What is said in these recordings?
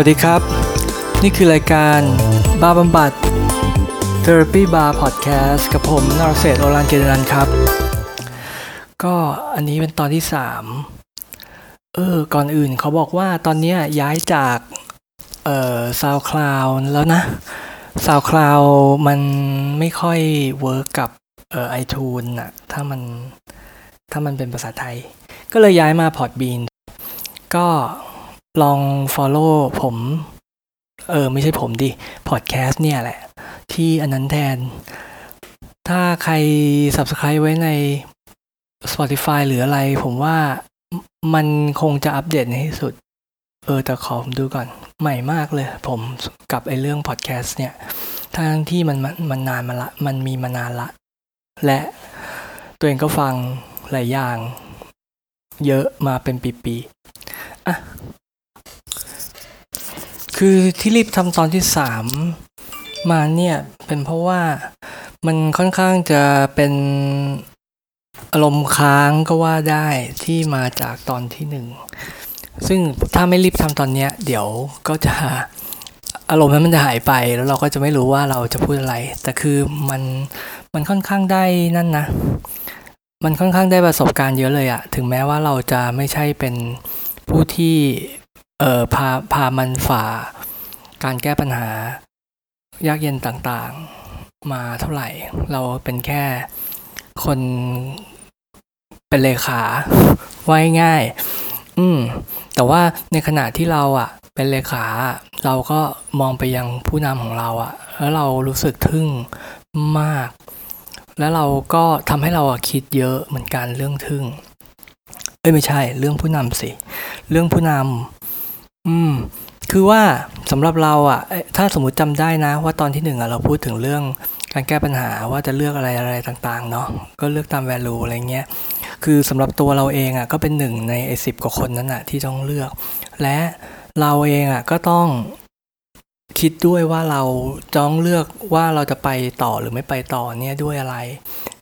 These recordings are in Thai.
วัสดีครับ นี่คือรายการบาบำบัด Therapy Bar Podcast กับผมนรเศษโอรันเจริญครับ ก็อันนี้เป็นตอนที่ 3 เออ ก่อนอื่นเขาบอกว่าตอนนี้ย้ายจาก เอ่อ SoundCloud แล้วนะ SoundCloud มันไม่ค่อยเวิร์กกับเอ่อ iTunes อะถ้ามันถ้ามันเป็นภาษาไทย ก็เลยย้ายมา Podbean ก็ ลอง follow ผม เออ ไม่ใช่ผมดิ podcast เนี่ยแหละ ที่อันนั้นแทน ถ้าใคร subscribe ไว้ใน Spotify หรืออะไร ผมว่ามันคงจะอัปเดตในที่สุด เออ แต่ขอผมดูก่อน ใหม่มากเลย ผมกับไอเรื่อง podcast เนี่ย ทั้งที่มันมันมันนานมาละ มันมีมานานละ และตัวเองก็ฟังหลายอย่าง เยอะมาเป็นปีๆอะ คือที่รีบทำตอนที่สามมาเนี่ยเป็นเพราะว่ามันค่อนข้างจะเป็นอารมณ์ค้างก็ว่าได้ที่มาจากตอนที่หนึ่งซึ่งถ้าไม่รีบทำตอนเนี้ย เดี๋ยวก็จะอารมณ์นั้นมันจะหายไปแล้วเราก็จะไม่รู้ว่าเราจะพูดอะไร แต่คือมันมันค่อนข้างได้นั่นนะ มันค่อนข้างได้ประสบการณ์เยอะเลยอะถึงแม้ว่าเราจะไม่ใช่เป็นผู้ที่ เอ่อพาพามันฝ่าการแก้ปัญหายากเย็นต่างๆ มาเท่าไหร่ เราเป็นแค่คนเป็นเลขาไว้ง่าย อืม แต่ว่าในขณะที่เราอะ เป็นเลขา เราก็มองไปยังผู้นำของเราอะ แล้วเรารู้สึกทึ่งมาก แล้วเราก็ทำให้เราอะคิดเยอะเหมือนกันเรื่องทึ่ง เอ้ยไม่ใช่ เรื่องผู้นำสิ เรื่องผู้นำ อืม คือว่าสำหรับเราอะ ถ้าสมมติจำได้นะ ว่าตอนที่หนึ่งอะเราพูดถึงเรื่องการแก้ปัญหาว่าจะเลือกอะไรอะไรต่างๆเนาะก็เลือกตาม value อะไรเงี้ยคือสำหรับตัวเราเองอะก็เป็นหนึ่งในไอ้สิบกว่าคนนั้นอะที่ต้องเลือก และเราเองอะก็ต้องคิดด้วยว่าเราจ้องเลือกว่าเราจะไปต่อหรือไม่ไปต่อเนี่ยด้วยอะไร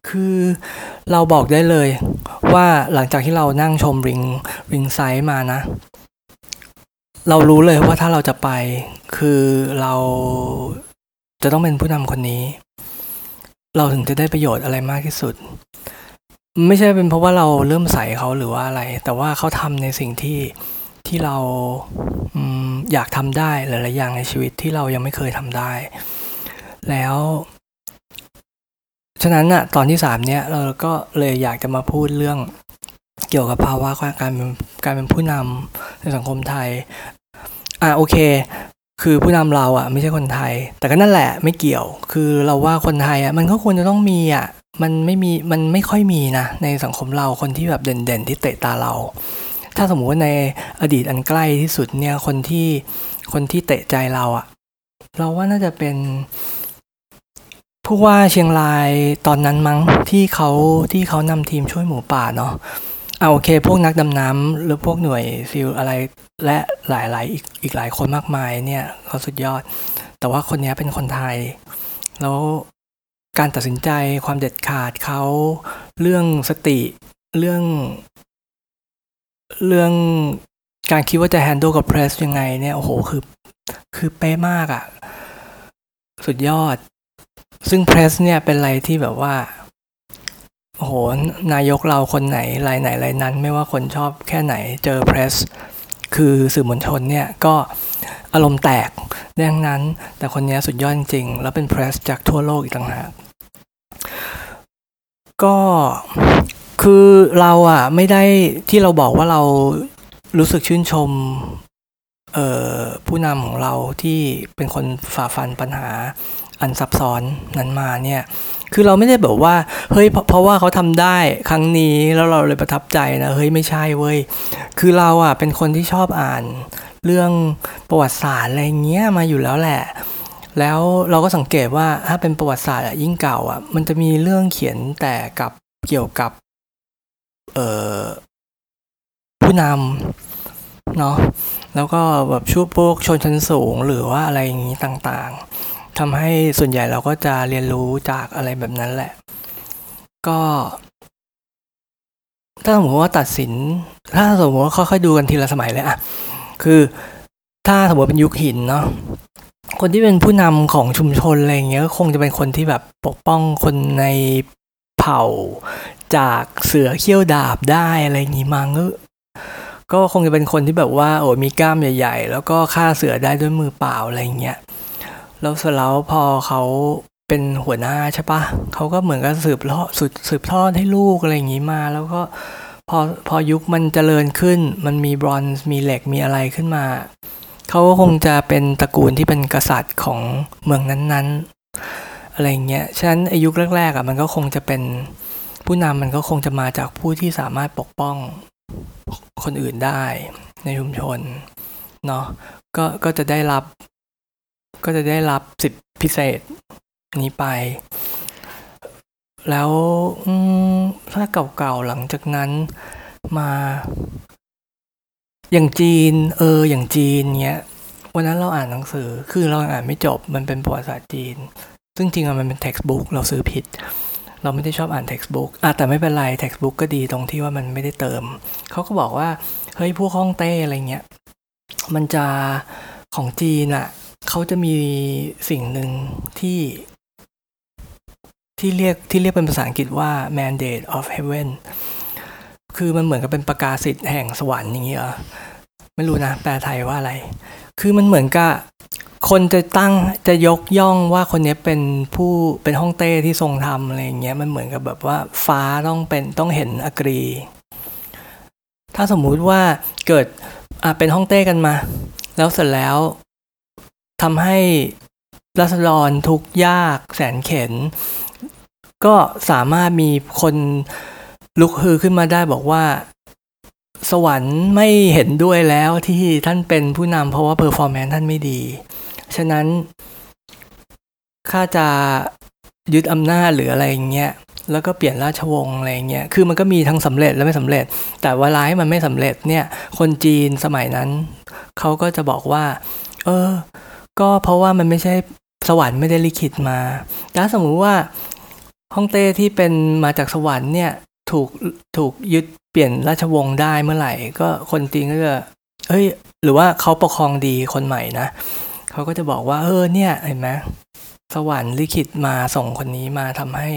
คือเราบอกได้เลยว่าหลังจากที่เรานั่งชมริงริงไซส์มานะ เรารู้เลยว่าถ้าเราจะไป คือเราจะต้องเป็นผู้นำคนนี้ เราถึงจะได้ประโยชน์อะไรมากที่สุด ไม่ใช่เป็นเพราะว่าเราเริ่มใส่เขาหรือว่าอะไร แต่ว่าเขาทำในสิ่งที่ที่เราอยากทำได้หลายๆอย่างในชีวิตที่เรายังไม่เคยทำได้ แล้วฉะนั้นอะตอนที่สามเนี้ยเราก็เลยอยากจะมาพูดเรื่อง เกี่ยวกับภาวะการเป็นการเป็นผู้นำในสังคมไทย อ่าโอเค คือผู้นำเราอะ ไม่ใช่คนไทย แต่ก็นั่นแหละไม่เกี่ยว คือเราว่าคนไทยอะมันก็ควรจะต้องมีอะมันไม่มีมันไม่ค่อยมีนะ ในสังคมเราคนที่แบบเด่นๆ ที่เตะตาเรา ถ้าสมมติว่าในอดีตอันใกล้ที่สุดเนี่ยคนที่คนที่เตะใจเราอะ เราว่าน่าจะเป็นผู้ว่าเชียงรายตอนนั้นมั้งที่เขาที่เขานำทีมช่วยหมูป่าเนาะ เอาโอเค พวกนักดำน้ำหรือพวกหน่วยซิลอะไรและหลาย ๆ อีกอีกหลายคนมากมายเนี่ยเขาสุดยอด แต่ว่าคนนี้เป็นคนไทย แล้วการตัดสินใจความเด็ดขาดเขาเรื่องสติเรื่อง เรื่องการคิดว่าจะแฮนด์ลกับเพรสยังไงเนี่ยโอ้โหคือ คือเป๊ะมากอะ่ะ สุดยอด ซึ่งเพรสเนี่ยเป็นอะไรที่แบบว่า โอ้โห นายกเราคนไหนรายไหนรายนั้น ไม่ว่าคนชอบแค่ไหนเจอเพรสคือสื่อมวลชนเนี่ยก็อารมณ์แตกดังนั้น แต่คนนี้สุดยอดจริง แล้วเป็นเพรสจากทั่วโลกอีกต่างหากก็คือเราอะไม่ได้ที่เราบอกว่าเรารู้สึกชื่นชมผู้นำของเราที่เป็นคนฝ่าฟันปัญหาอันซับซ้อนนั้นมาเนี่ย คือเราไม่ได้แบบว่าเฮ้ยเพราะว่าเขาทำได้ครั้งนี้แล้วเราเลยประทับใจนะเฮ้ยไม่ใช่เว้ยคือเราอะเป็นคนที่ชอบอ่าน เรื่องประวัติศาสตร์อะไรเงี้ยมาอยู่แล้วแหละ แล้วเราก็สังเกตว่าถ้าเป็นประวัติศาสตร์ยิ่งเก่าอะมันจะมีเรื่องเขียนแต่กับเกี่ยวกับเอ่อผู้นำเนาะแล้วก็แบบช่วพวกชนชั้นสูงหรือว่าอะไรอย่างนี้ต่างๆ ทำให้ส่วนใหญ่เราก็จะเรียนรู้จากอะไรแบบนั้นแหละ ก็ ถ้าสมมติว่าตัดสิน ถ้าสมมติว่าค่อยๆดูกันทีละสมัยเลยอะคือถ้าสมมติเป็นยุคหินเนาะคนที่เป็นผู้นำของชุมชนอะไรเงี้ยก็คงจะเป็นคนที่แบบปกป้องคนในเผ่า จากเสือเขี้ยวดาบได้อะไรอย่างงี้มั้งก็คงจะเป็นคนที่แบบว่า โอ้มีกล้ามใหญ่ ๆ แล้วก็ฆ่าเสือได้ด้วยมือเปล่าอะไรเงี้ย แล้วเสร็จแล้วพอเขาเป็นหัวหน้าใช่ปะเขาก็เหมือนกับสืบทอดสืบทอดให้ลูกอะไรอย่างงี้มา แล้วก็พอพอยุคมันเจริญขึ้น มันมีบรอนซ์มีเหล็กมีอะไรขึ้นมา เขาก็คงจะเป็นตระกูลที่เป็นกษัตริย์ของเมืองนั้นๆ อะไรเงี้ย ฉะนั้นอายุแรกๆอะมันก็คงจะเป็นผู้นำมันก็คงจะมาจากผู้ที่สามารถปกป้องคนอื่นได้ในชุมชนเนาะก็ก็จะได้รับ ก็จะได้รับสิทธิพิเศษนี้ไป แล้วถ้าเก่าๆหลังจากนั้นมาอย่างจีน เออ อย่างจีนเนี้ยวันนั้นเราอ่านหนังสือคือเราอ่านไม่จบมันเป็นประวัติศาสตร์จีน ซึ่งจริงอะมันเป็น textbook เราซื้อผิด เราไม่ได้ชอบอ่าน textbook อะแต่ไม่เป็นไร textbook ก็ดีตรงที่ว่ามันไม่ได้เติม เขาก็บอกว่า เฮ้ยพวกฮ่องเต้อะไรเงี้ย มันจะของจีนอะ เขาจะมีสิ่งหนึ่งที่ที่เรียกที่เรียกเป็นภาษาอังกฤษว่า mandate of heaven คือมันเหมือนกับเป็นประกาศสิทธิ์แห่งสวรรค์อย่างนี้เหรอไม่รู้นะ แปลไทยว่าอะไร คือมันเหมือนกับคนจะตั้งจะยกย่องว่าคนนี้เป็นผู้เป็นห้องเต้ที่ทรงธรรมอะไรอย่างเงี้ยมันเหมือนกับแบบว่าฟ้าต้องเป็นต้องเห็น agree ถ้าสมมุติว่าเกิดเป็นฮ่องเต้กันมา แล้วเสร็จแล้ว ทำให้ราษฎรทุกข์ยากแสนเข็ญ ก็สามารถมีคนลุกฮือขึ้นมาได้บอกว่า สวรรค์ไม่เห็นด้วยแล้วที่ท่านเป็นผู้นำเพราะว่า performance ท่านไม่ดี ฉะนั้นข้าจะยึดอำนาจหรืออะไรอย่างเงี้ยแล้วก็เปลี่ยนราชวงศ์อะไรเงี้ย คือมันก็มีทั้งสำเร็จและไม่สำเร็จ แต่เวลาให้มันไม่สำเร็จเนี่ย คนจีนสมัยนั้น เขาก็จะบอกว่า เออ ก็เพราะว่ามันไม่ใช่สวรรค์ไม่ได้ลิขิตมาถ้าสมมุติว่าฮ่องเต้ที่เป็นมาจากสวรรค์เนี่ยถูกถูกยึดเปลี่ยนราชวงศ์ได้เมื่อไหร่ ก็คนจีนก็จะเฮ้ย หรือว่าเขาปกครองดีคนใหม่นะเขาก็จะบอกว่า เออเนี่ยเห็นไหมสวรรค์ลิขิตมาส่งคนนี้มาทำให้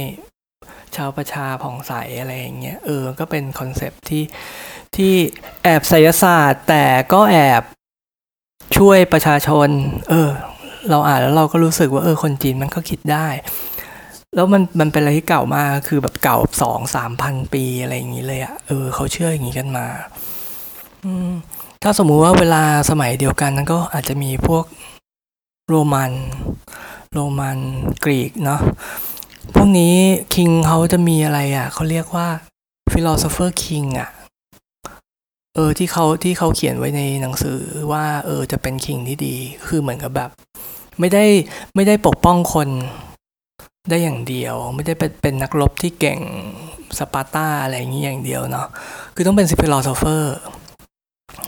ชาวประชาผ่องใสอะไรอย่างเงี้ยเออ ก็เป็นคอนเซปที่ที่แอบไสยศาสตร์ แต่ก็แอบ ช่วยประชาชน เออ เราอ่านแล้วเราก็รู้สึกว่าเออคนจีนมันก็คิดได้ แล้วมันมันเป็นอะไรที่เก่ามากคือแบบเก่าสองสามพันปีอะไรอย่างนี้เลยอะเออเขาเชื่ออย่างนี้กันมา อืมถ้าสมมุติว่าเวลาสมัยเดียวกันนั้นก็อาจจะมีพวกโรมัน โรมันกรีกเนาะพวกนี้คิงเขาจะมีอะไรอะ่ะเขาเรียกว่า philosopher king อะ่ะ เออที่เขาที่เขาเขียนไว้ในหนังสือว่า เออจะเป็นคิงที่ดีคือเหมือนกับแบบ ไม่ได้ไม่ได้ปกป้องคนได้อย่างเดียว ไม่ได้เป็นเป็นนักรบที่เก่งสปาร์ตาอะไรอย่างนี้อย่างเดียวเนาะคือต้องเป็นซิ philosopher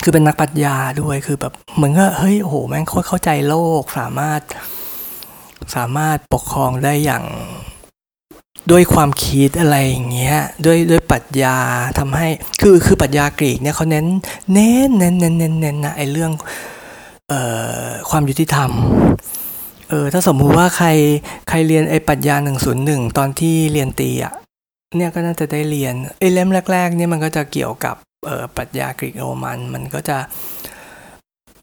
คือเป็นนักปรัชญาด้วยคือแบบเหมือนก็เฮ้ยโอ้โหแม่งโคตรเข้าใจโลกสามารถสามารถปกครองได้อย่าง ด้วยความคิดอะไรอย่างเงี้ยด้วยด้วยปรัชญาทำให้คือคือปรัชญากรีกเนี่ยเขาเน้นเน้นเน้นเน้นเน้นเน้นนะไอ้เรื่องเอ่อความยุติธรรมเออถ้าสมมุติว่าใครใครเรียนไอ้ปรัชญาหนึ่งศูนย์หนึ่งตอนที่เรียนตรีอะเนี่ยก็น่าจะได้เรียนไอ้เล่มแรกๆเนี่ยมันก็จะเกี่ยวกับเออปรัชญากรีกโรมันมันก็จะ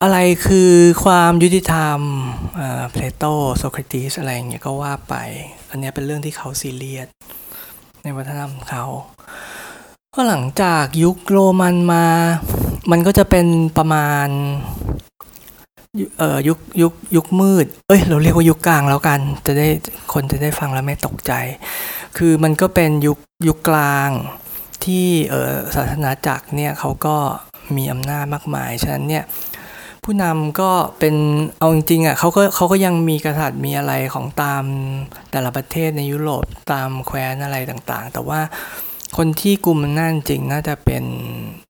อะไรคือความยุติธรรมเอ่อเพลโตโซเครติสอะไรอย่างเงี้ยก็ว่าไป อันนี้เป็นเรื่องที่เขาซีเรียสในวัฒนธรรมเขา ก็หลังจากยุคโรมันมา มันก็จะเป็นประมาณเอ่อยุคยุคยุคมืด เอ้ย เราเรียกว่ายุคกลางแล้วกัน จะได้คนจะได้ฟังแล้วไม่ตกใจ คือมันก็เป็นยุคยุคกลางที่เอ่อศาสนาจักรเนี่ยเขาก็มีอำนาจมากมาย ฉะนั้นเนี่ย ผู้นำก็เป็นเอาจริงๆอะเขาก็เขาก็ยังมีกษัตริย์มีอะไรของตามแต่ละประเทศในยุโรปตามแคว้นอะไรต่างๆ แต่ว่าคนที่กลุ่มนั่นจริงน่าจะเป็น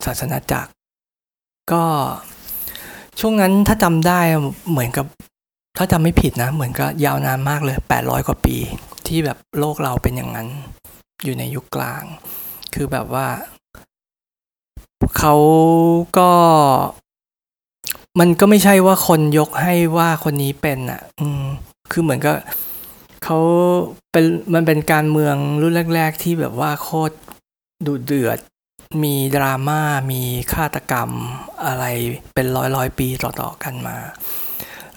ศาสนาจักร ก็ช่วงนั้นถ้าจำได้เหมือนกับถ้าจำไม่ผิดนะ เหมือนกับยาวนานมากเลยแปดร้อยกว่าปี ที่แบบโลกเราเป็นอย่างนั้น อยู่ในยุคกลาง คือแบบว่าเขาก็ มันก็ไม่ใช่ว่าคนยกให้ว่าคนนี้เป็นอะ อืม คือเหมือนก็เขาเป็นมันเป็นการเมืองรุ่นแรก ๆ ที่แบบว่าโคตรดุเดือด มีดราม่ามีฆาตกรรมอะไรเป็นร้อยร้อยปีต่อ ๆ กันมา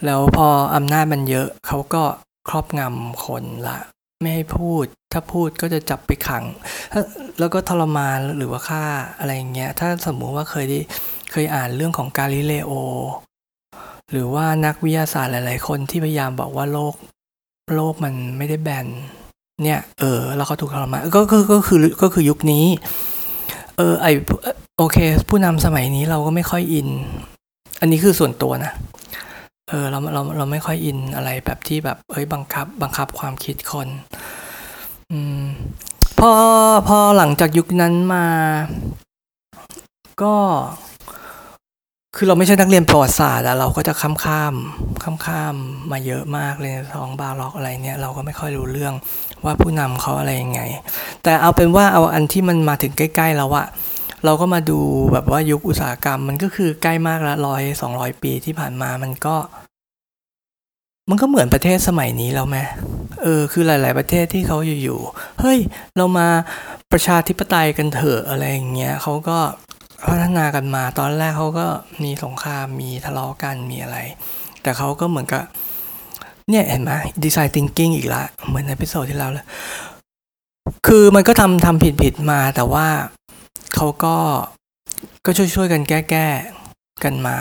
แล้วพออำนาจมันเยอะเขาก็ครอบงำคนละไม่ให้พูด ถ้าพูดก็จะจับไปขัง แล้วก็ทรมานหรือว่าฆ่าอะไรเงี้ย ถ้าสมมุติว่าเคยได้ เคยอ่านเรื่องของกาลิเลโอ หรือว่านักวิทยาศาสตร์หลาย ๆ คนที่พยายามบอกว่าโลกโลกมันไม่ได้แบนเนี่ย เออ แล้วเขาถูกทรมานก็ก็ก็คือก็คือยุคนี้ เออไอโอเค ผู้นำสมัยนี้เราก็ไม่ค่อยอิน อันนี้คือส่วนตัวนะเออเราเราเราไม่ค่อยอินอะไรแบบที่แบบ เอ้ยบังคับ บังคับความคิดคน อืมพอพอหลังจากยุคนั้นมา ก็ คือเราไม่ใช่นักเรียนประวัติศาสตร์อะเราก็จะข้ามข้ามข้ามข้ามมาเยอะมากเลยท้องบาล็อกอะไรเนี่ยเราก็ไม่ค่อยรู้เรื่องว่าผู้นำเขาอะไรยังไง แต่เอาเป็นว่าเอาอันที่มันมาถึงใกล้ๆเราอะเราก็มาดูแบบว่ายุคอุตสาหกรรม มันก็คือใกล้มากละร้อยสองร้อยปีที่ผ่านมามันก็ มันก็เหมือนประเทศสมัยนี้แล้วไหมเออคือหลาย ๆประเทศที่เขาอยู่ๆเฮ้ย เรามาประชาธิปไตยกันเถอะอะไรอย่างเงี้ยเขาก็ พัฒนากันมาตอนแรกเขาก็มีสงครามมีทะเลาะกันมีอะไร แต่เขาก็เหมือนกับเนี่ยเห็นไหม design thinking อีกละ เหมือนใน episode ที่แล้วเลยคือมันก็ทำทำผิดผิดมาแต่ว่าเขาก็ก็ช่วยช่วยกันแก้แก้กันมา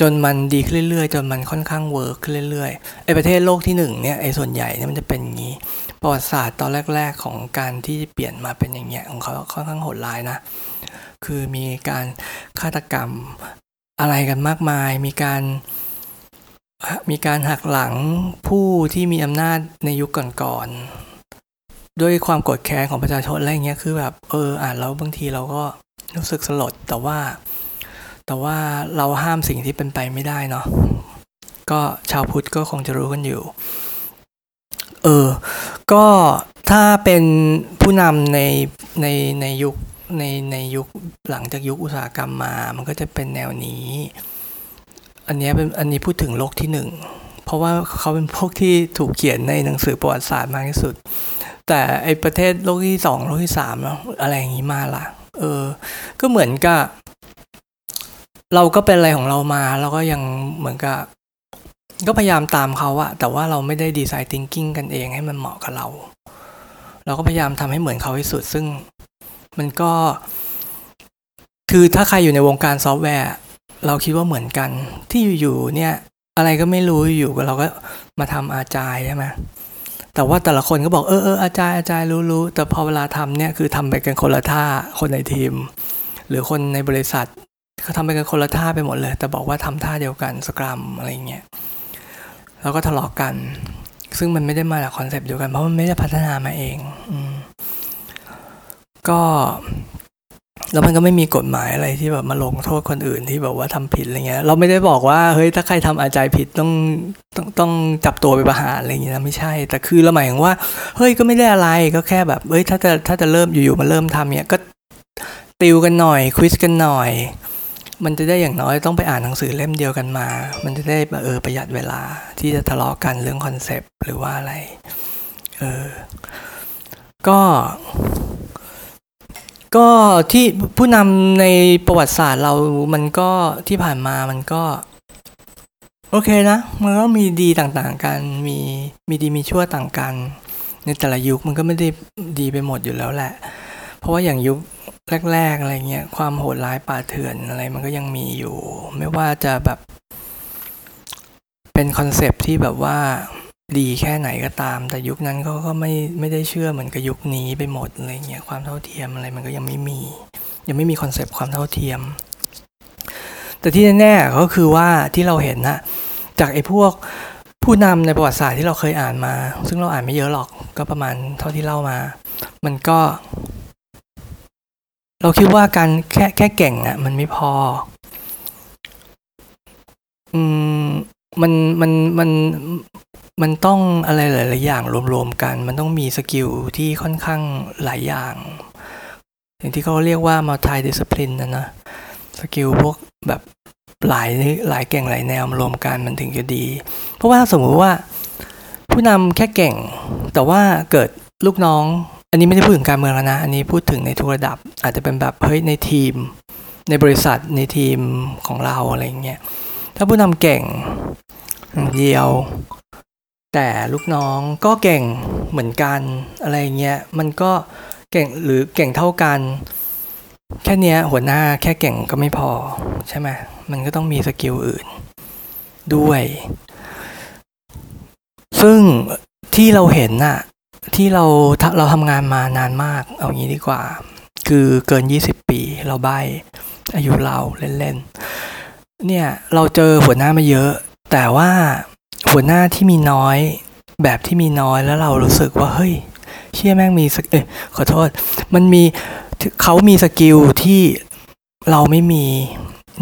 จนมันดีขึ้นเรื่อยๆ จนมันค่อนข้าง work ขึ้นเรื่อยๆไอ้ประเทศโลกที่หนึ่งเนี่ยไอ้ส่วนใหญ่เนี่ยมันจะเป็นอย่างนี้ประวัติศาสตร์ตอนแรก ๆ ของการที่เปลี่ยนมาเป็นอย่างเงี้ยของเขาค่อนข้างโหดร้ายนะ คือมีการฆาตกรรมอะไรกันมากมาย มีการมีการหักหลังผู้ที่มีอำนาจในยุคก่อนๆด้วยความกดแค้นของประชาชนอะไรเงี้ยคือแบบเอออ่านแล้วบางทีเราก็รู้สึกสลดแต่ว่า แต่ว่าเราห้ามสิ่งที่เป็นไปไม่ได้เนาะก็ชาวพุทธก็คงจะรู้กันอยู่ เออ ก็ถ้าเป็นผู้นำในในในยุค ในในยุคหลังจากยุคอุตสาหกรรมมา มันก็จะเป็นแนวนี้ อันนี้เป็นอันนี้พูดถึงโลกที่หนึ่งเพราะว่าเขาเป็นพวกที่ถูกเขียนในหนังสือประวัติศาสตร์มากที่สุด แต่ไอประเทศโลกที่สองโลกที่สามแล้วอะไรอย่างนี้มาล่ะเออ ก็เหมือนกับเราก็เป็นอะไรของเรามาแล้วก็ยังเหมือนกับก็พยายามตามเขาอะแต่ว่าเราไม่ได้ดีไซน์ทิงกิ้งกันเองให้มันเหมาะกับเรา เราก็พยายามทำให้เหมือนเขาที่สุด ซึ่ง มันก็ คือถ้าใครอยู่ในวงการซอฟต์แวร์ เราคิดว่าเหมือนกัน ที่อยู่ๆเนี่ย อะไรก็ไม่รู้อยู่เราก็มาทำอาจายใช่ไหมแต่ว่าแต่ละคนก็บอกเออเอออาจารย์อาจารย์รู้รู้แต่พอเวลาทำเนี่ยคือทำไปกันคนละท่าคนในทีม หรือคนในบริษัทเขาทำไปกันคนละท่าไปหมดเลย แต่บอกว่าทำท่าเดียวกันสกรัมอะไรเงี้ยแล้วก็ทะเลาะกกัน ซึ่งมันไม่ได้มาจากคอนเซปต์เดียวกันเพราะมันไม่ได้พัฒนามาเองอืม ก็แล้วมันก็ไม่มีกฎหมายอะไรที่แบบมาลงโทษคนอื่นที่แบบว่าทำผิดอะไรเงี้ย เราไม่ได้บอกว่าเฮ้ยถ้าใครทำอาจายผิดต้องต้องต้องจับตัวไปประหารอะไรเงี้ยนะไม่ใช่ แต่คือเราหมายถึงว่าเฮ้ยก็ไม่ได้อะไรก็แค่แบบเฮ้ยถ้าจะถ้าจะเริ่มอยู่ๆมาเริ่มทำเนี้ยก็ติวกันหน่อยควิสกันหน่อย มันจะได้อย่างน้อยต้องไปอ่านหนังสือเล่มเดียวกันมา มันจะได้เออประหยัดเวลาที่จะทะเลาะกันเรื่องคอนเซปต์หรือว่าอะไรเออก็ ก็ที่ผู้นำในประวัติศาสตร์เรามันก็ที่ผ่านมามันก็ โอเคนะ มันก็มีดีต่างๆกัน มีมีดีมีชั่วต่างกัน ในแต่ละยุคมันก็ไม่ได้ดีไปหมดอยู่แล้วแหละ เพราะว่าอย่างยุคแรกๆอะไรเงี้ยความโหดร้ายป่าเถื่อนอะไรมันก็ยังมีอยู่ ไม่ว่าจะแบบ เป็น concept ที่แบบว่า ดีแค่ไหนก็ตาม แต่ยุคนั้นเขาก็ไม่ไม่ได้เชื่อเหมือนกับยุคนี้ไปหมดอะไรเงี้ยความเท่าเทียมอะไรมันก็ยังไม่มี ยังไม่มี concept ความเท่าเทียม แต่ที่แน่ๆก็คือว่าที่เราเห็นนะจากไอ้พวกผู้นำในประวัติศาสตร์ที่เราเคยอ่านมา ซึ่งเราอ่านไม่เยอะหรอกก็ประมาณเท่าที่เล่ามา มันก็ เราคิดว่าการแค่แค่เก่งอะ่ะ มันไม่พอ อืมมันมันมัน มันต้องอะไรหลาย ๆ อย่างรวม ๆ กัน มันต้องมีสกิลที่ค่อนข้างหลายอย่าง อย่างที่เขาเรียกว่า multi discipline นะนะ สกิลพวกแบบหลายหลายเก่งหลายแนวมารวมกันมันถึงจะดี เพราะว่าสมมุติว่าผู้นำแค่เก่ง แต่ว่าเกิดลูกน้อง อันนี้ไม่ได้พูดถึงการเมืองแล้วนะ อันนี้พูดถึงในทุกระดับ อาจจะเป็นแบบเฮ้ยในทีม ในบริษัทในทีมของเราอะไรเงี้ย ถ้าผู้นำเก่งเดียว แต่ลูกน้องก็เก่งเหมือนกันอะไรเงี้ยมันก็เก่งหรือเก่งเท่ากัน แค่เนี้ยหัวหน้าแค่เก่งก็ไม่พอใช่ไหมมันก็ต้องมีสกิลอื่น ด้วย ซึ่งที่เราเห็นน่ะที่เราเราทำงานมานานมาก เอางี้ดีกว่า คือเกิน 20 ปีเราใบอายุเราเล่นๆเนี่ยเราเจอหัวหน้ามาเยอะ แต่ว่า หัวหน้าที่มีน้อย แบบที่มีน้อยแล้วเรารู้สึกว่าเฮ้ยเชี่ยแม่งมีส- เอ้ยขอโทษ มันมีเขามี skill ที่เราไม่มี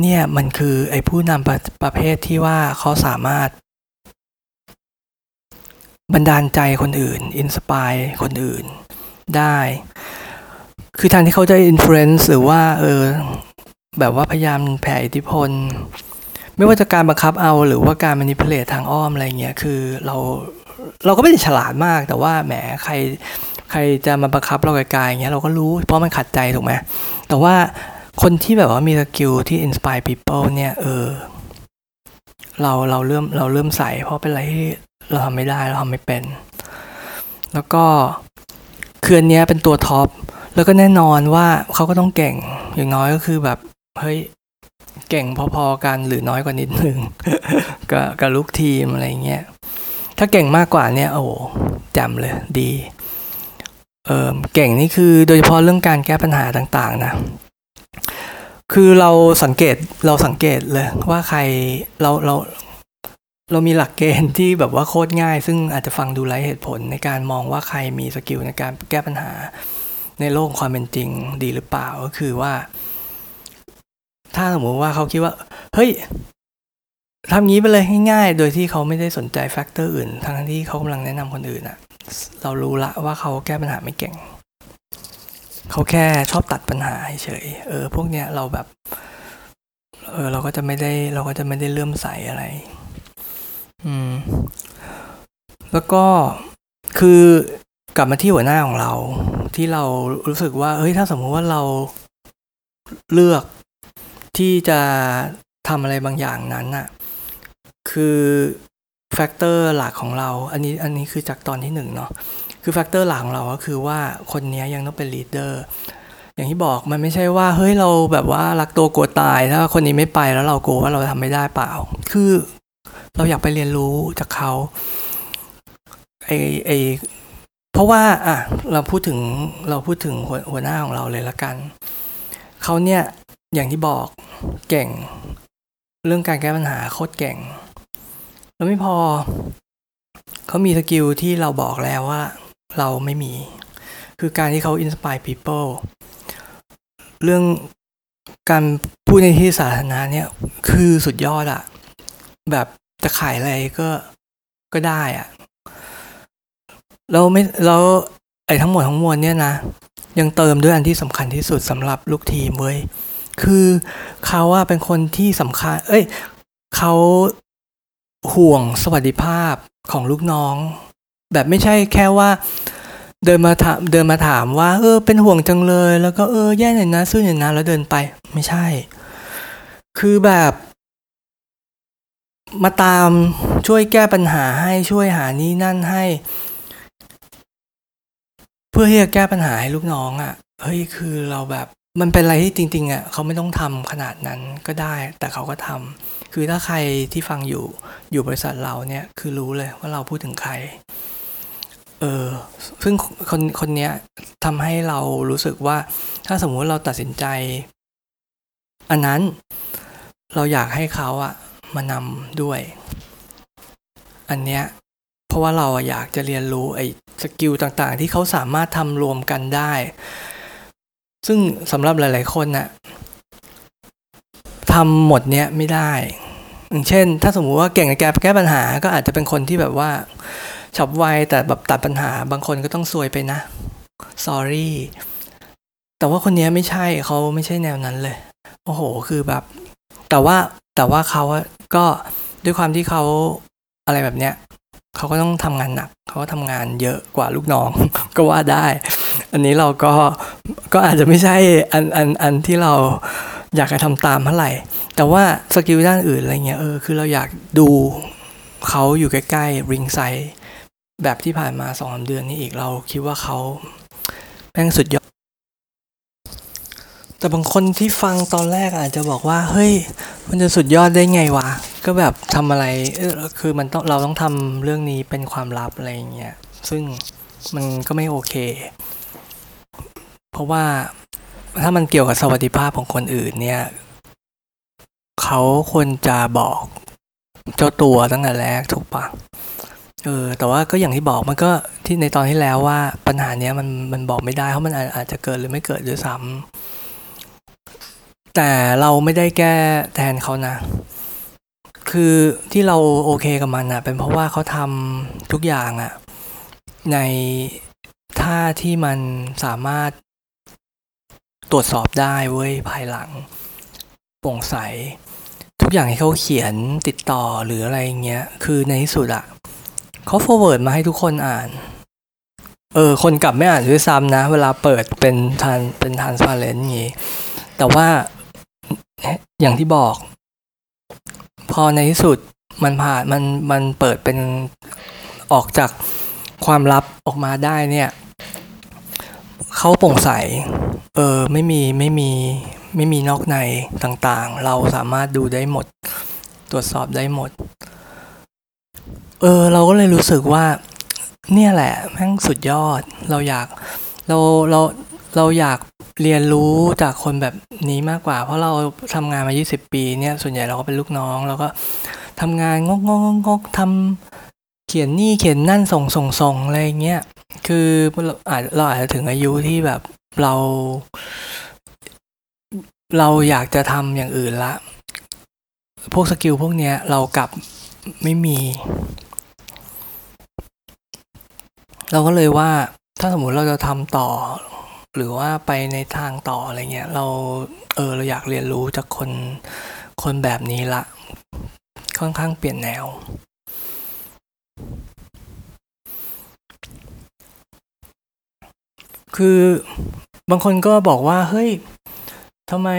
เนี่ยมันคือไอ้ผู้นำประประเภทที่ว่าเขาสามารถ บันดาลใจคนอื่น inspire คนอื่นได้ คือทางที่เขาจะ influence หรือว่าเออแบบว่าพยายามแผ่อิทธิพล ไม่ว่าจะการบังคับเอาหรือว่าการ manipulate ทางอ้อมอะไรเงี้ยคือเราเราก็ไม่ได้ฉลาดมาก แต่ว่าแหมใครใครจะมาบังคับเราไกลๆอย่างเงี้ยเราก็รู้เพราะมันขัดใจถูกไหมแต่ว่าคนที่แบบว่ามี skill ที่ inspire people เนี่ยเออเราเราเริ่มเราเริ่มใส่เพราะเป็นอะไรที่เราทำไม่ได้เราทำไม่เป็น แล้วก็เคืนนี้เป็นตัวท็อปแล้วก็แน่นอนว่าเขาก็ต้องเก่งอย่างน้อยก็คือแบบเฮ้ย เก่งพอๆกันหรือน้อยกว่านิดนึงกับกับลูกทีมอะไรเงี้ยถ้าเก่งมากกว่าเนี่ยโอ้จำเลยดีเออเก่งนี่คือโดยเฉพาะเรื่องการแก้ปัญหาต่างๆนะคือเราสังเกตเราสังเกตเลยว่าใครเราเราเรามีหลักเกณฑ์ที่แบบว่าโคตรง่าย ซึ่งอาจจะฟังดูไร้เหตุผลในการมองว่าใครมีสกิลในการแก้ปัญหาในโลกความเป็นจริงดีหรือเปล่าก็คือว่า ถ้าสมมติว่าเขาคิดว่า เฮ้ยทำงี้ไปเลยง่ายๆ โดยที่เขาไม่ได้สนใจแฟกเตอร์อื่น ทั้งที่เขากำลังแนะนำคนอื่นอะเรารู้ละว่าเขาแก้ปัญหาไม่เก่ง เขาแค่ชอบตัดปัญหาเฉย เออ พวกเนี้ยเราแบบ เออ เราก็จะไม่ได้ เราก็จะไม่ได้เลื่อมใสอะไร อืม แล้วก็คือกลับมาที่หัวหน้าของเรา ที่เรารู้สึกว่า เฮ้ย ถ้าสมมติว่าเราเลือก ที่จะทำอะไรบางอย่างนั้นอะคือ factor หลักของเรา อันนี้อันนี้คือจากตอนที่หนึ่งเนาะคือ factor หลักของเราก็คือว่าคนนี้ยังต้องเป็น leader อย่างที่บอกมันไม่ใช่ว่าเฮ้ยเราแบบว่ารักตัวกลัวตายถ้าคนนี้ไม่ไปแล้วเรากลัวว่าเราทำไม่ได้เปล่า คือเราอยากไปเรียนรู้จากเขาไอไอเพราะว่าอะเราพูดถึงเราพูดถึงหัวหน้าของเราเลยละกันเขาเนี่ย อย่างที่บอกเก่ง เรื่องการแก้ปัญหาโคตรเก่ง แล้วไม่พอ เขามีสกิลที่เราบอกแล้วว่า เราไม่มี คือการที่เขา inspire people เรื่องการพูดในที่สาธารณะเนี่ย คือสุดยอดอะแบบจะขายอะไรก็ก็ได้อะเราไม่เราไอ้ทั้งหมดทั้งมวลเนี่ยนะ ยังเติมด้วยอันที่สำคัญที่สุดสำหรับลูกทีมเว้ย คือเขาว่าเป็นคนที่สำคัญ เอ้ยเขาห่วงสวัสดิภาพของลูกน้อง แบบไม่ใช่แค่ว่า เดินมาถามเดินมาถามว่า เออ เป็นห่วงจังเลย แล้วก็เออแย่หน่อยนะสู้หน่อยนะแล้วเดินไป ไม่ใช่ คือแบบมาตามช่วยแก้ปัญหาให้ช่วยหานี่นั่นให้ เพื่อที่จะแก้ปัญหาให้ลูกน้องอะ่ะเฮ้ยคือเราแบบ มันเป็นอะไรที่จริงๆอะเขาไม่ต้องทำขนาดนั้นก็ได้ แต่เขาก็ทำคือถ้าใครที่ฟังอยู่อยู่บริษัทเราเนี่ยคือรู้เลยว่าเราพูดถึงใคร เออซึ่งคนคนนี้ทำให้เรารู้สึกว่า ถ้าสมมุติเราตัดสินใจ อันนั้นเราอยากให้เขาอะมานำด้วย อันเนี้ยเพราะว่าเราอยากจะเรียนรู้ไอ้สกิลต่างๆ ที่เขาสามารถทำรวมกันได้ ซึ่งสำหรับหลาย ๆ คนน่ะทำหมดเนี้ยไม่ได้ อย่างเช่น ถ้าสมมุติว่าเก่งในการแก้ปัญหา ก็อาจจะเป็นคนที่แบบว่าฉับไวแต่แบบตัดปัญหา บางคนก็ต้องซวยไปนะ sorry แต่ว่าคนนี้ไม่ใช่เขาไม่ใช่แนวนั้นเลย โอ้โห คือแบบ แต่ว่าแต่ว่าเขาก็ด้วยความที่เขาอะไรแบบเนี้ยเขาก็ต้องทำงานหนัก เขาก็ทำงานเยอะกว่าลูกน้อง ก็ว่าได้ อันนี้เราก็ก็อาจจะไม่ใช่อันอันอันที่เราอยากจะทำตามเท่าไหร่ แต่ว่าสกิลด้านอื่นอะไรเงี้ยเออคือเราอยากดูเขาอยู่ใกล้ๆริงไซแบบที่ผ่านมาสองสาเดือนนี้อีกเราคิดว่าเขาแม่งสุดยอด แต่บางคนที่ฟังตอนแรกอาจจะบอกว่า เฮ้ย มันจะสุดยอดได้ไงวะ ก็แบบทำอะไรคือมันต้องเราต้องทำเรื่องนี้เป็นความลับอะไรอย่างเงี้ยซึ่งมันก็ไม่โอเค เพราะว่าถ้ามันเกี่ยวกับสวัสดิภาพของคนอื่นเนี่ยเขาควรจะบอกเจ้าตัวตั้งแต่แรกถูกปะเออแต่ว่าก็อย่างที่บอกมันก็ที่ในตอนที่แล้วว่าปัญหาเนี้ยมันมันบอกไม่ได้เพราะมันอาจจะเกิดหรือไม่เกิดด้วยซ้ำแต่เราไม่ได้แก้แทนเขานะ คือที่เราโอเคกับมันอะเป็นเพราะว่าเขาทำทุกอย่างอะในท่าที่มันสามารถ ตรวจสอบได้เว้ยภายหลังโปร่งใส ทุกอย่างที่เขาเขียนติดต่อหรืออะไรเงี้ย คือในที่สุดอะเขา forward มาให้ทุกคนอ่าน เออ คนกลับไม่อ่านด้วยซ้ำนะ เวลาเปิดเป็นทานเป็น transparent อย่างงี้ แต่ว่าอย่างที่บอก พอในที่สุดมันผ่านมันมันเปิดเป็นออกจากความลับออกมาได้เนี่ย เขาโปร่งใส เออไม่มีไม่มีไม่มีนอกในต่างๆ เราสามารถดูได้หมด ตรวจสอบได้หมด เออเราก็เลยรู้สึกว่า เนี่ยแหละแม่งสุดยอด เราอยากเราเราเราอยากเรียนรู้จากคนแบบนี้มากกว่า เพราะเราทำงานมา 20 ปีเนี่ย ส่วนใหญ่เราก็เป็นลูกน้องแล้วก็ทำงานงกงกงกทำเขียนนี่เขียนนั่นส่งส่งส่งอะไรเงี้ย คือเราอาจเราอาจจะถึงอายุที่แบบเรา เราอยากจะทำอย่างอื่นละ พวกสกิลพวกเนี้ย เรากลับไม่มี เราก็เลยว่า ถ้าสมมติเราจะทำต่อ หรือว่าไปในทางต่ออะไรเงี้ย เราเออเราอยากเรียนรู้จากคนคนแบบนี้ละ ค่อนข้างเปลี่ยนแนว คือบางคนก็บอกว่าเฮ้ยทำไม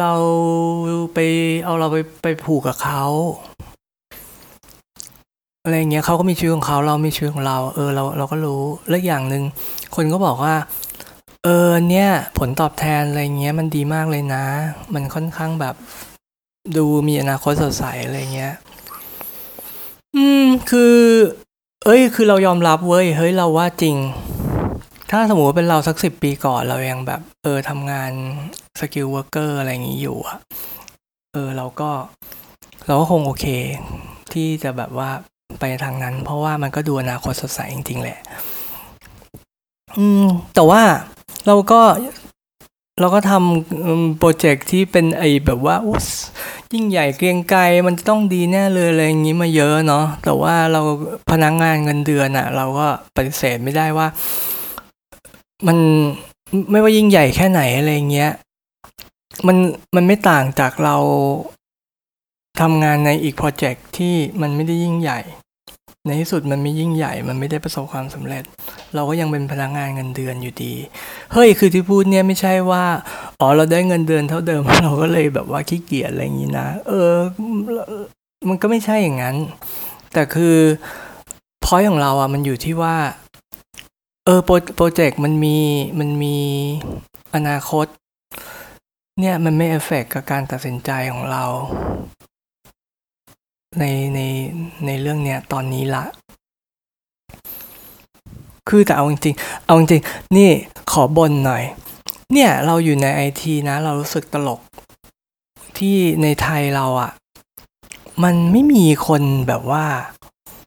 เราไปเอาเราไปไปผูกกับเขาอะไรเงี้ยเขาก็มีชีวิตของเขาเรามีชีวิตของเรา เออเราเราก็รู้และอย่างหนึ่งคนก็บอกว่า เออเนี่ย ผลตอบแทนอะไรเงี้ย มันดีมากเลยนะ มันค่อนข้างแบบ ดูมีอนาคตสดใสอะไรเงี้ย อืมคือ เอ้ย คือเรายอมรับเว้ยเฮ้ยเราว่าจริง ถ้าสมมติเป็นเราสักสิบปีก่อนเรายังแบบ เออทำงาน skill worker อะไรอย่างนี้อยู่อะเออเราก็เราก็คงโอเค ที่จะแบบว่าไปทางนั้น เพราะว่ามันก็ดูอนาคตสดใสจริง ๆ แหละ อืม แต่ว่าเราก็เราก็ทำโปรเจกต์ที่เป็นไอแบบว่ายิ่งใหญ่เกรียงไกรมันจะต้องดีแน่เลยอะไรอย่างนี้มาเยอะเนาะแต่ว่าเราพนักงงานเงินเดือนอะเราก็ปฏิเสธไม่ได้ว่า มันไม่ว่ายิ่งใหญ่แค่ไหนอะไรเงี้ย มันมันไม่ต่างจากเราทำงานในอีกโปรเจกต์ที่มันไม่ได้ยิ่งใหญ่ ในที่สุดมันไม่ยิ่งใหญ่ มันไม่ได้ประสบความสำเร็จ เราก็ยังเป็นพนักงานเงินเดือนอยู่ดี เฮ้ยคือที่พูดเนี่ยไม่ใช่ว่าอ๋อเราได้เงินเดือนเท่าเดิมเราก็เลยแบบว่าขี้เกียจอะไรอย่างนี้นะ เออ มันก็ไม่ใช่อย่างนั้น แต่คือพอยของเราอะมันอยู่ที่ว่า เออโปรเจกต์มันมีมันมีอนาคต เนี่ยมันไม่เอฟเฟกกับการตัดสินใจของเรา ในในในเรื่องเนี้ยตอนนี้ละคือแต่เอาจริงๆเอาจริงๆนี่ขอบ่นหน่อย เนี่ยเราอยู่ในไอทีนะ เรารู้สึกตลกที่ในไทยเราอะ่ะ มันไม่มีคนแบบว่า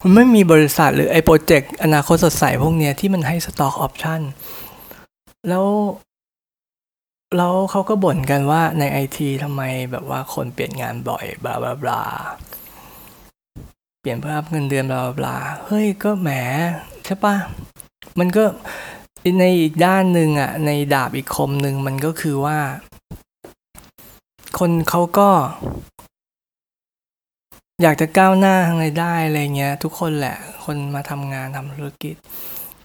มันไม่มีบริษัทหรือไอ้โปรเจกต์อนาคตสดใสพวกเนี้ยที่มันให้ stock option แล้วแล้วเขาก็บ่นกันว่าในไอทีทำไมแบบว่าคนเปลี่ยนงานบ่อย blah blah blahเปลี่ยนเพื่ออัพเงินเดือนบลาบลาเฮ้ยก็แหมใช่ปะมันก็ในอีกด้านหนึ่งอะ ในดาบอีกคมหนึ่งมันก็คือว่า คนเขาก็ อยากจะก้าวหน้าทางรได้อะไรเงี้ยทุกคนแหละคนมาทำงานทำธุรกิจ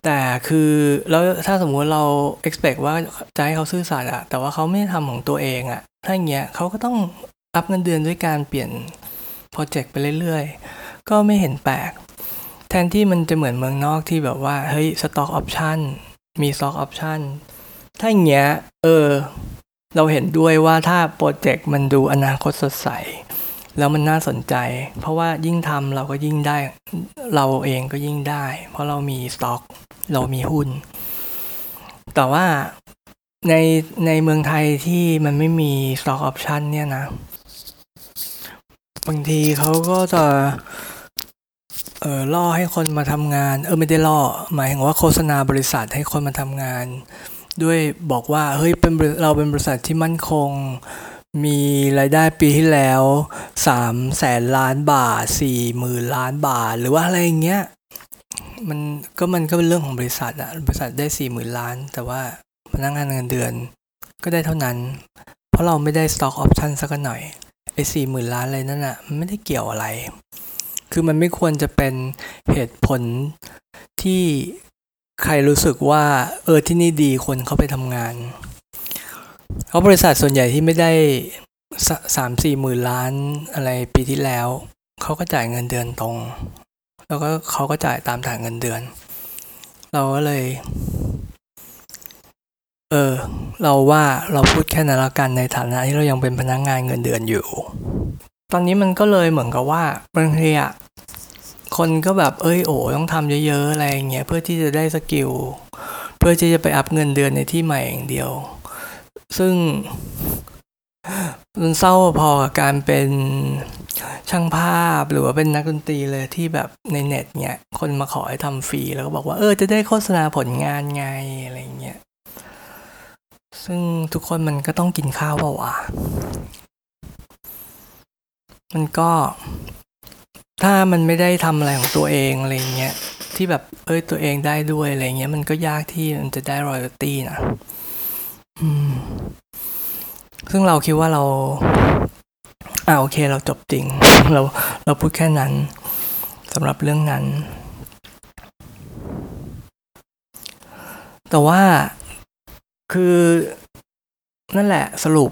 แต่คือแล้วถ้าสมมุติเรา expect ว่าจะให้เขาซื่อสัตย์อะแต่ว่าเขาไม่ทำของตัวเองอะถ้าอย่างเงี้ยเขาก็ต้องอัพเงินเดือนด้วยการเปลี่ยนโปรเจกต์ไปเรื่อยๆ ก็ไม่เห็นแปลก แทนที่มันจะเหมือนเมืองนอกที่แบบว่า เฮ้ย stock option มี stock option ถ้าอย่างเงี้ยเออ เราเห็นด้วยว่าถ้าโปรเจกต์มันดูอนาคตสดใส แล้วมันน่าสนใจ เพราะว่ายิ่งทำเราก็ยิ่งได้ เราเองก็ยิ่งได้ เพราะเรามีสต็อก เรามีหุ้น แต่ว่าในในเมืองไทยที่มันไม่มี stock option เนี่ยนะ บางทีเขาก็จะเออล่อให้คนมาทำงาน เออไม่ได้ล่อ หมายถึงว่าโฆษณาบริษัทให้คนมาทำงาน ด้วยบอกว่าเฮ้ยเป็นเราเป็นบริษัทที่มั่นคง มีรายได้ปีที่แล้วสามแสนล้านบาทสี่หมื่นล้านบาท หรือว่าอะไรอย่างเงี้ยมันก็มันก็เป็นเรื่องของบริษัทอะบริษัทได้สี่หมื่นล้าน แต่ว่าพนักงานเงินเดือนก็ได้เท่านั้น เพราะเราไม่ได้ stock option สักหน่อยไอ้สี่หมื่นล้านอะไรนั่นอะมันไม่ได้เกี่ยวอะไร คือมันไม่ควรจะเป็นเหตุผลที่ใครรู้สึกว่าเออที่นี่ดีคนเข้าไปทำงาน เพราะบริษัทส่วนใหญ่ที่ไม่ได้สามสี่หมื่นล้านอะไรปีที่แล้ว เขาก็จ่ายเงินเดือนตรง แล้วก็เขาก็จ่ายตามฐานเงินเดือน เราก็เลย เออ เราว่าเราพูดแค่นั้นละกันในฐานะที่เรายังเป็นพนักงงานเงินเดือนอยู่ ตอนนี้มันก็เลยเหมือนกับว่าบางทีอะคนก็แบบเอ้ยโอ้ต้องทำเยอะๆอะไรอย่างเงี้ยเพื่อที่จะได้สกิลเพื่อที่จะไปอัพเงินเดือนในที่ใหม่อย่างเดียว ซึ่งมันเศร้าพอกับการเป็นช่างภาพหรือว่าเป็นนักดนตรีเลยที่แบบในเน็ตเนี้ยคนมาขอให้ทำฟรีแล้วก็บอกว่าเออจะได้โฆษณาผลงานไงอะไรเงี้ยซึ่งทุกคนมันก็ต้องกินข้าวเปล่าวะมันก็ถ้ามันไม่ได้ทำอะไรของตัวเองอะไรเงี้ยที่แบบเอ้ยตัวเองได้ด้วยอะไรเงี้ยมันก็ยากที่มันจะได้รอยัลตี้นะ ซึ่งเราคิดว่าเรา อ่าโอเค เราจบจริง เราเราพูดแค่นั้นสำหรับเรื่องนั้น แต่ว่าคือนั่นแหละสรุป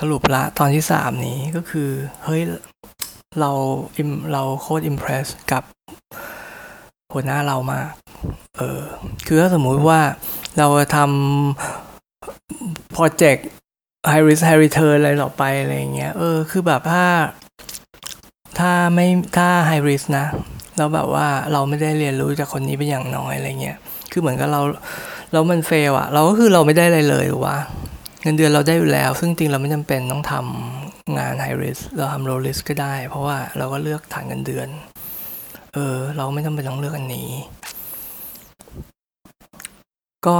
สรุปละตอนที่สามนี้ก็คือ เฮ้ย เราอิมเราโคตรอิมเพรสกับหัวหน้าเรามาก เออ คือถ้าสมมุติว่าเราทำ โปรเจกต์ high risk high return อะไรต่อไปอะไรเงี้ย เออ คือแบบถ้า ถ้าไม่ถ้า high risk นะ แล้วแบบว่าเราไม่ได้เรียนรู้จากคนนี้เป็นอย่างน้อยอะไรเงี้ย คือเหมือนกับเรา แล้วมันเฟลอะเราก็คือเราไม่ได้อะไรเลยหรือว่าเงินเดือนเราได้อยู่แล้ว ซึ่งจริงเราไม่จำเป็นต้องทำงาน high risk เราทำ low risk ก็ได้ เพราะว่าเราก็เลือกฐานเงินเดือน เออ เราไม่จำเป็นต้องเลือกอันนี้ ก็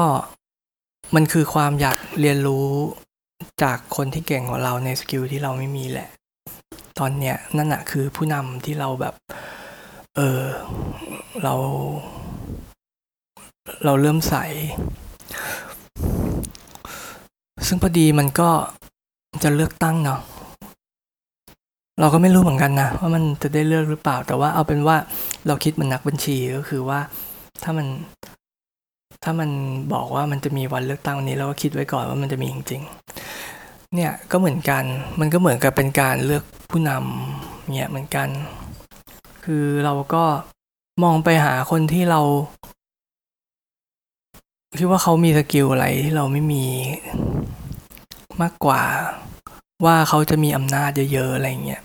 มันคือความอยากเรียนรู้จากคนที่เก่งกว่าเราในสกิลที่เราไม่มีแหละ ตอนเนี้ยนั่นแหะคือผู้นำที่เราแบบ เออเรา เราเริ่มใส ซึ่งพอดีมันก็จะเลือกตั้งเนาะเราก็ไม่รู้เหมือนกันนะว่ามันจะได้เลือกหรือเปล่า แต่ว่าเอาเป็นว่าเราคิดเหมือนนักบัญชีก็คือว่าถ้ามัน ถ้ามันบอกว่ามันจะมีวันเลือกตั้งวันี้เราก็คิดไว้ก่อนว่ามันจะมีจริงๆ เนี่ยก็เหมือนกัน มันก็เหมือนกับเป็นการเลือกผู้นำเนี่ยเหมือนกัน คือเราก็มองไปหาคนที่เราคิดว่าเขามีสกิลอะไรที่เราไม่มีมากกว่าว่าเขาจะมีอำนาจเยอะๆอะไรเงี้ย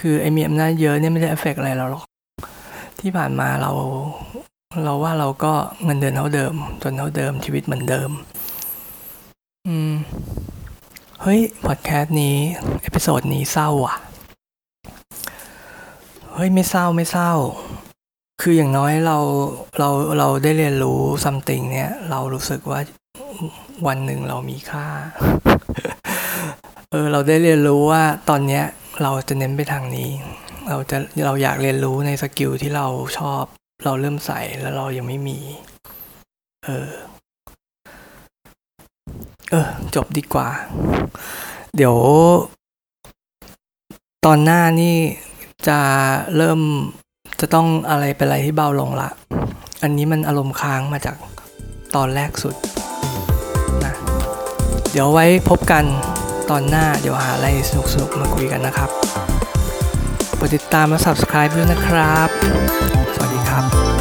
คือไอ้มีอำนาจเยอะเนี่ยไม่ได้ affect อะไรเราหรอก ที่ผ่านมาเรา เราว่าเราก็เงินเดือนเท่าเดิมจนเท่าเดิมชีวิตเหมือนเดิม อืม เฮ้ย พอดแคสต์นี้ episode นี้เศร้าอะ เฮ้ย ไม่เศร้าไม่เศร้า คืออย่างน้อยเราเราเราได้เรียนรู้ something เนี่ย เรารู้สึกว่าวันหนึ่งเรามีค่า เออ เราได้เรียนรู้ว่าตอนเนี้ย เราจะเน้นไปทางนี้ เราจะเราอยากเรียนรู้ในสกิลที่เราชอบ เราเริ่มใส่แล้วเรายังไม่มี เออ เออ จบดีกว่า เดี๋ยว ตอนหน้านี่จะเริ่มจะต้องอะไรเป็นอะไรที่เบาลงละ อันนี้มันอารมณ์ค้างมาจากตอนแรกสุดนะเดี๋ยวไว้พบกันตอนหน้าเดี๋ยวหาอะไรสนุกๆมาคุยกันนะครับ ดติดตามและ subscribe ด้วยนะครับ สวัสดีครับ